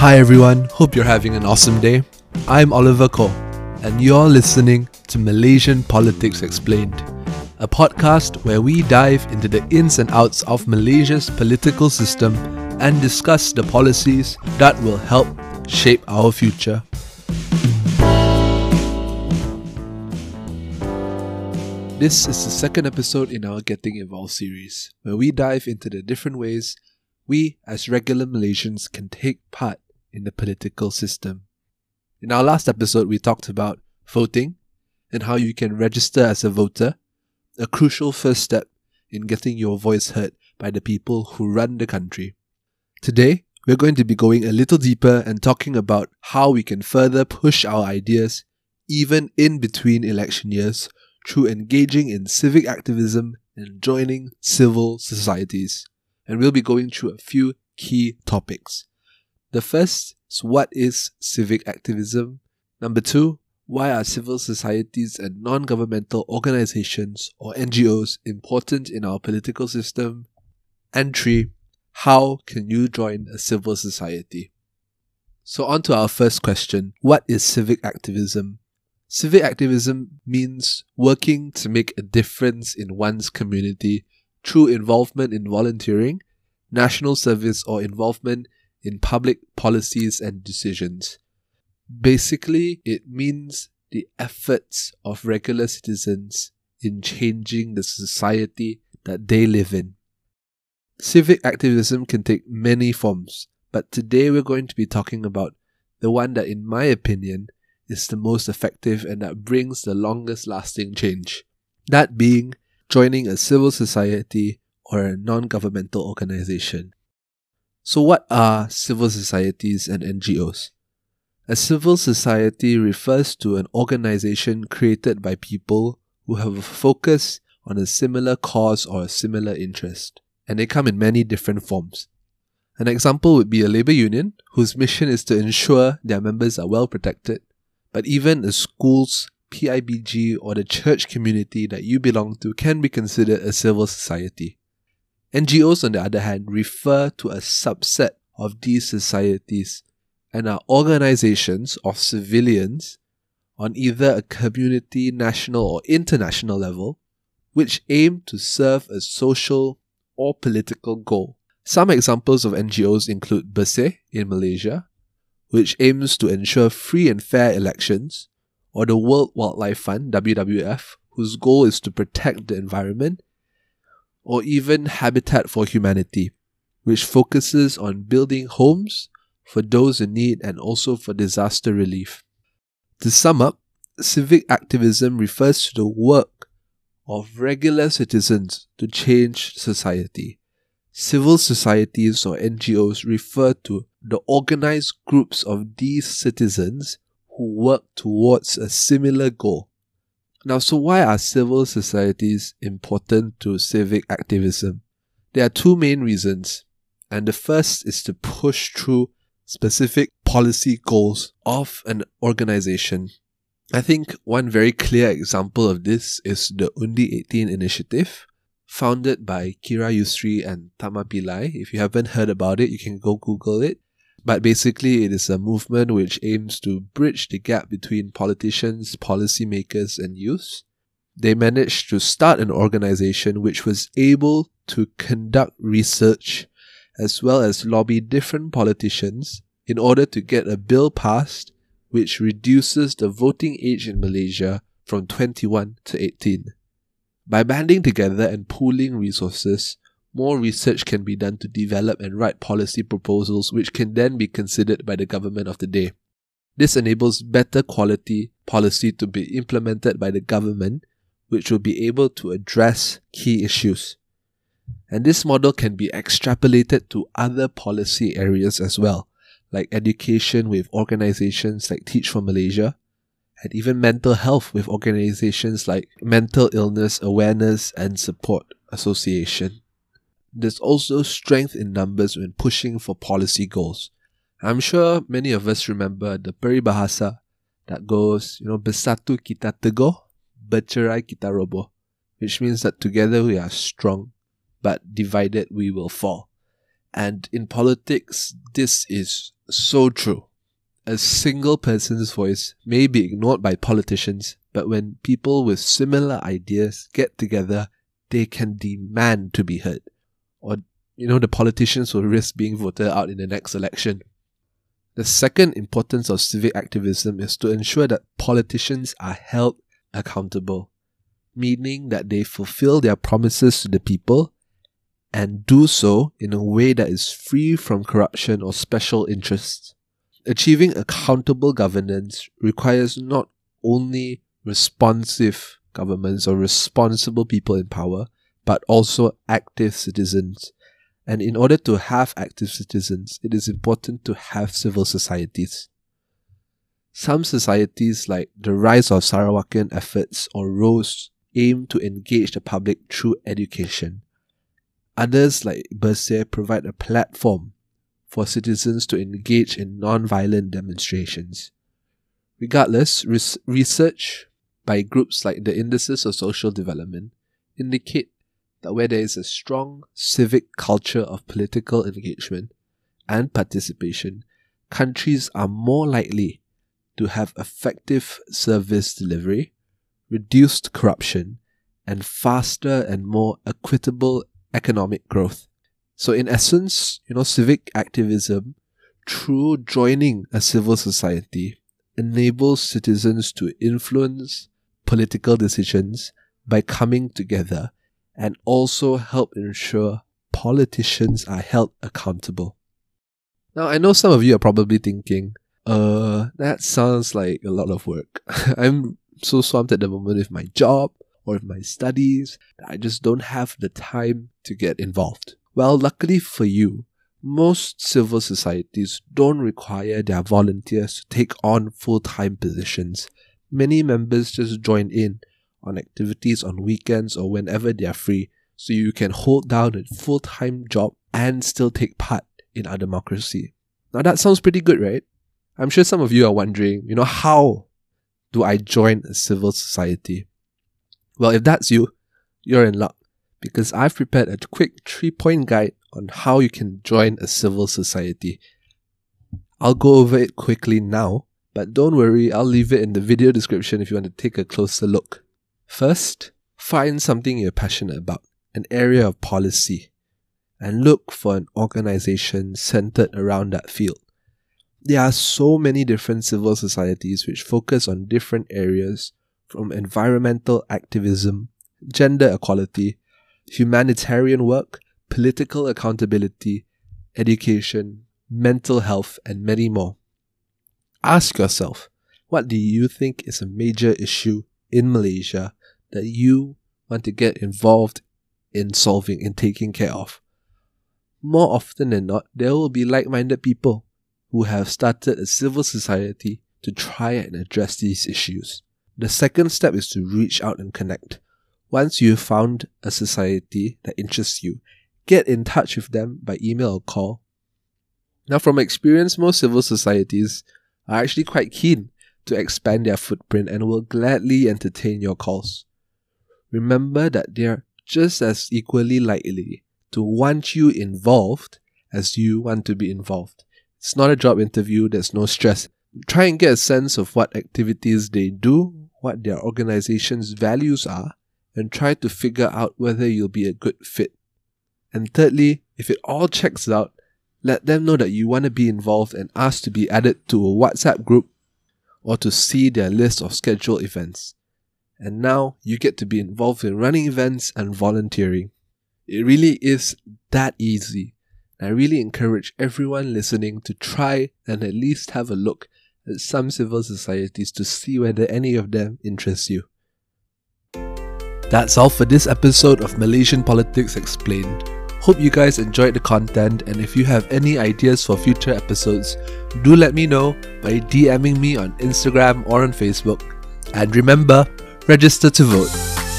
Hi everyone, hope you're having an awesome day. I'm Oliver Koh, and you're listening to Malaysian Politics Explained, a podcast where we dive into the ins and outs of Malaysia's political system and discuss the policies that will help shape our future. This is the second episode in our Getting Involved series, where we dive into the different ways we, as regular Malaysians, can take part in the political system. In our last episode, we talked about voting and how you can register as a voter, a crucial first step in getting your voice heard by the people who run the country. Today, we're going to be going a little deeper and talking about how we can further push our ideas even in between election years through engaging in civic activism and joining civil societies and we'll be going through a few key topics. The first is what is civic activism? Number two, why are civil societies and non governmental organizations or NGOs important in our political system? And three, how can you join a civil society? So, on to our first question What is civic activism? Civic activism means working to make a difference in one's community through involvement in volunteering, national service, or involvement in public policies and decisions. Basically, it means the efforts of regular citizens in changing the society that they live in. Civic activism can take many forms, but today we're going to be talking about the one that, in my opinion, is the most effective and that brings the longest lasting change. That being joining a civil society or a non governmental organization. So, what are civil societies and NGOs? A civil society refers to an organization created by people who have a focus on a similar cause or a similar interest, and they come in many different forms. An example would be a labor union, whose mission is to ensure their members are well protected, but even a school's PIBG or the church community that you belong to can be considered a civil society. NGOs, on the other hand, refer to a subset of these societies and are organizations of civilians on either a community, national, or international level, which aim to serve a social or political goal. Some examples of NGOs include Bersih in Malaysia, which aims to ensure free and fair elections, or the World Wildlife Fund, WWF, whose goal is to protect the environment, or even Habitat for Humanity, which focuses on building homes for those in need and also for disaster relief. To sum up, civic activism refers to the work of regular citizens to change society. Civil societies or NGOs refer to the organized groups of these citizens who work towards a similar goal. Now, so why are civil societies important to civic activism? There are two main reasons, and the first is to push through specific policy goals of an organization. I think one very clear example of this is the Undi 18 initiative, founded by Qyira Yusri and Tharma Pillai. If you haven't heard about it, you can go Google it. But basically, it is a movement which aims to bridge the gap between politicians, policymakers, and youth. They managed to start an organization which was able to conduct research as well as lobby different politicians in order to get a bill passed which reduces the voting age in Malaysia from 21 to 18. By banding together and pooling resources, more research can be done to develop and write policy proposals which can then be considered by the government of the day. This enables better quality policy to be implemented by the government, which will be able to address key issues. And this model can be extrapolated to other policy areas as well, like education with organizations like Teach for Malaysia, and even mental health with organizations like Mental Illness Awareness and Support Association. There's also strength in numbers when pushing for policy goals. I'm sure many of us remember the peribahasa that goes, you know, bersatu kita teguh, bercerai kita roboh, which means that together we are strong, but divided we will fall. And in politics, this is so true. A single person's voice may be ignored by politicians, but when people with similar ideas get together, they can demand to be heard. Or, you know, the politicians will risk being voted out in the next election. The second importance of civic activism is to ensure that politicians are held accountable, meaning that they fulfill their promises to the people and do so in a way that is free from corruption or special interests. Achieving accountable governance requires not only responsive governments or responsible people in power, but also active citizens. And in order to have active citizens, it is important to have civil societies. Some societies, like the Rise of Sarawakian Efforts or ROSE, aim to engage the public through education. Others, like Bersih, provide a platform for citizens to engage in non-violent demonstrations. Regardless, res- research by groups like the Indices of Social Development indicate that where there is a strong civic culture of political engagement and participation, countries are more likely to have effective service delivery, reduced corruption, and faster and more equitable economic growth. So, in essence, you know, civic activism, through joining a civil society, enables citizens to influence political decisions by coming together and also help ensure politicians are held accountable. Now, I know some of you are probably thinking, uh, that sounds like a lot of work. I'm so swamped at the moment with my job or with my studies that I just don't have the time to get involved. Well, luckily for you, most civil societies don't require their volunteers to take on full time positions. Many members just join in on activities on weekends or whenever they are free, so you can hold down a full time job and still take part in our democracy. Now that sounds pretty good, right? I'm sure some of you are wondering, you know, how do I join a civil society? Well, if that's you, you're in luck because I've prepared a quick three point guide on how you can join a civil society. I'll go over it quickly now, but don't worry, I'll leave it in the video description if you want to take a closer look. First, find something you're passionate about, an area of policy, and look for an organization centered around that field. There are so many different civil societies which focus on different areas from environmental activism, gender equality, humanitarian work, political accountability, education, mental health, and many more. Ask yourself, what do you think is a major issue in Malaysia that you want to get involved in solving and taking care of? More often than not, there will be like minded people who have started a civil society to try and address these issues. The second step is to reach out and connect. Once you've found a society that interests you, get in touch with them by email or call. Now, from experience, most civil societies are actually quite keen to expand their footprint and will gladly entertain your calls. Remember that they're just as equally likely to want you involved as you want to be involved. It's not a job interview, there's no stress. Try and get a sense of what activities they do, what their organization's values are, and try to figure out whether you'll be a good fit. And thirdly, if it all checks out, let them know that you want to be involved and ask to be added to a WhatsApp group or to see their list of scheduled events. And now you get to be involved in running events and volunteering. It really is that easy. I really encourage everyone listening to try and at least have a look at some civil societies to see whether any of them interest you. That's all for this episode of Malaysian Politics Explained. Hope you guys enjoyed the content, and if you have any ideas for future episodes, do let me know by DMing me on Instagram or on Facebook. And remember, register to vote.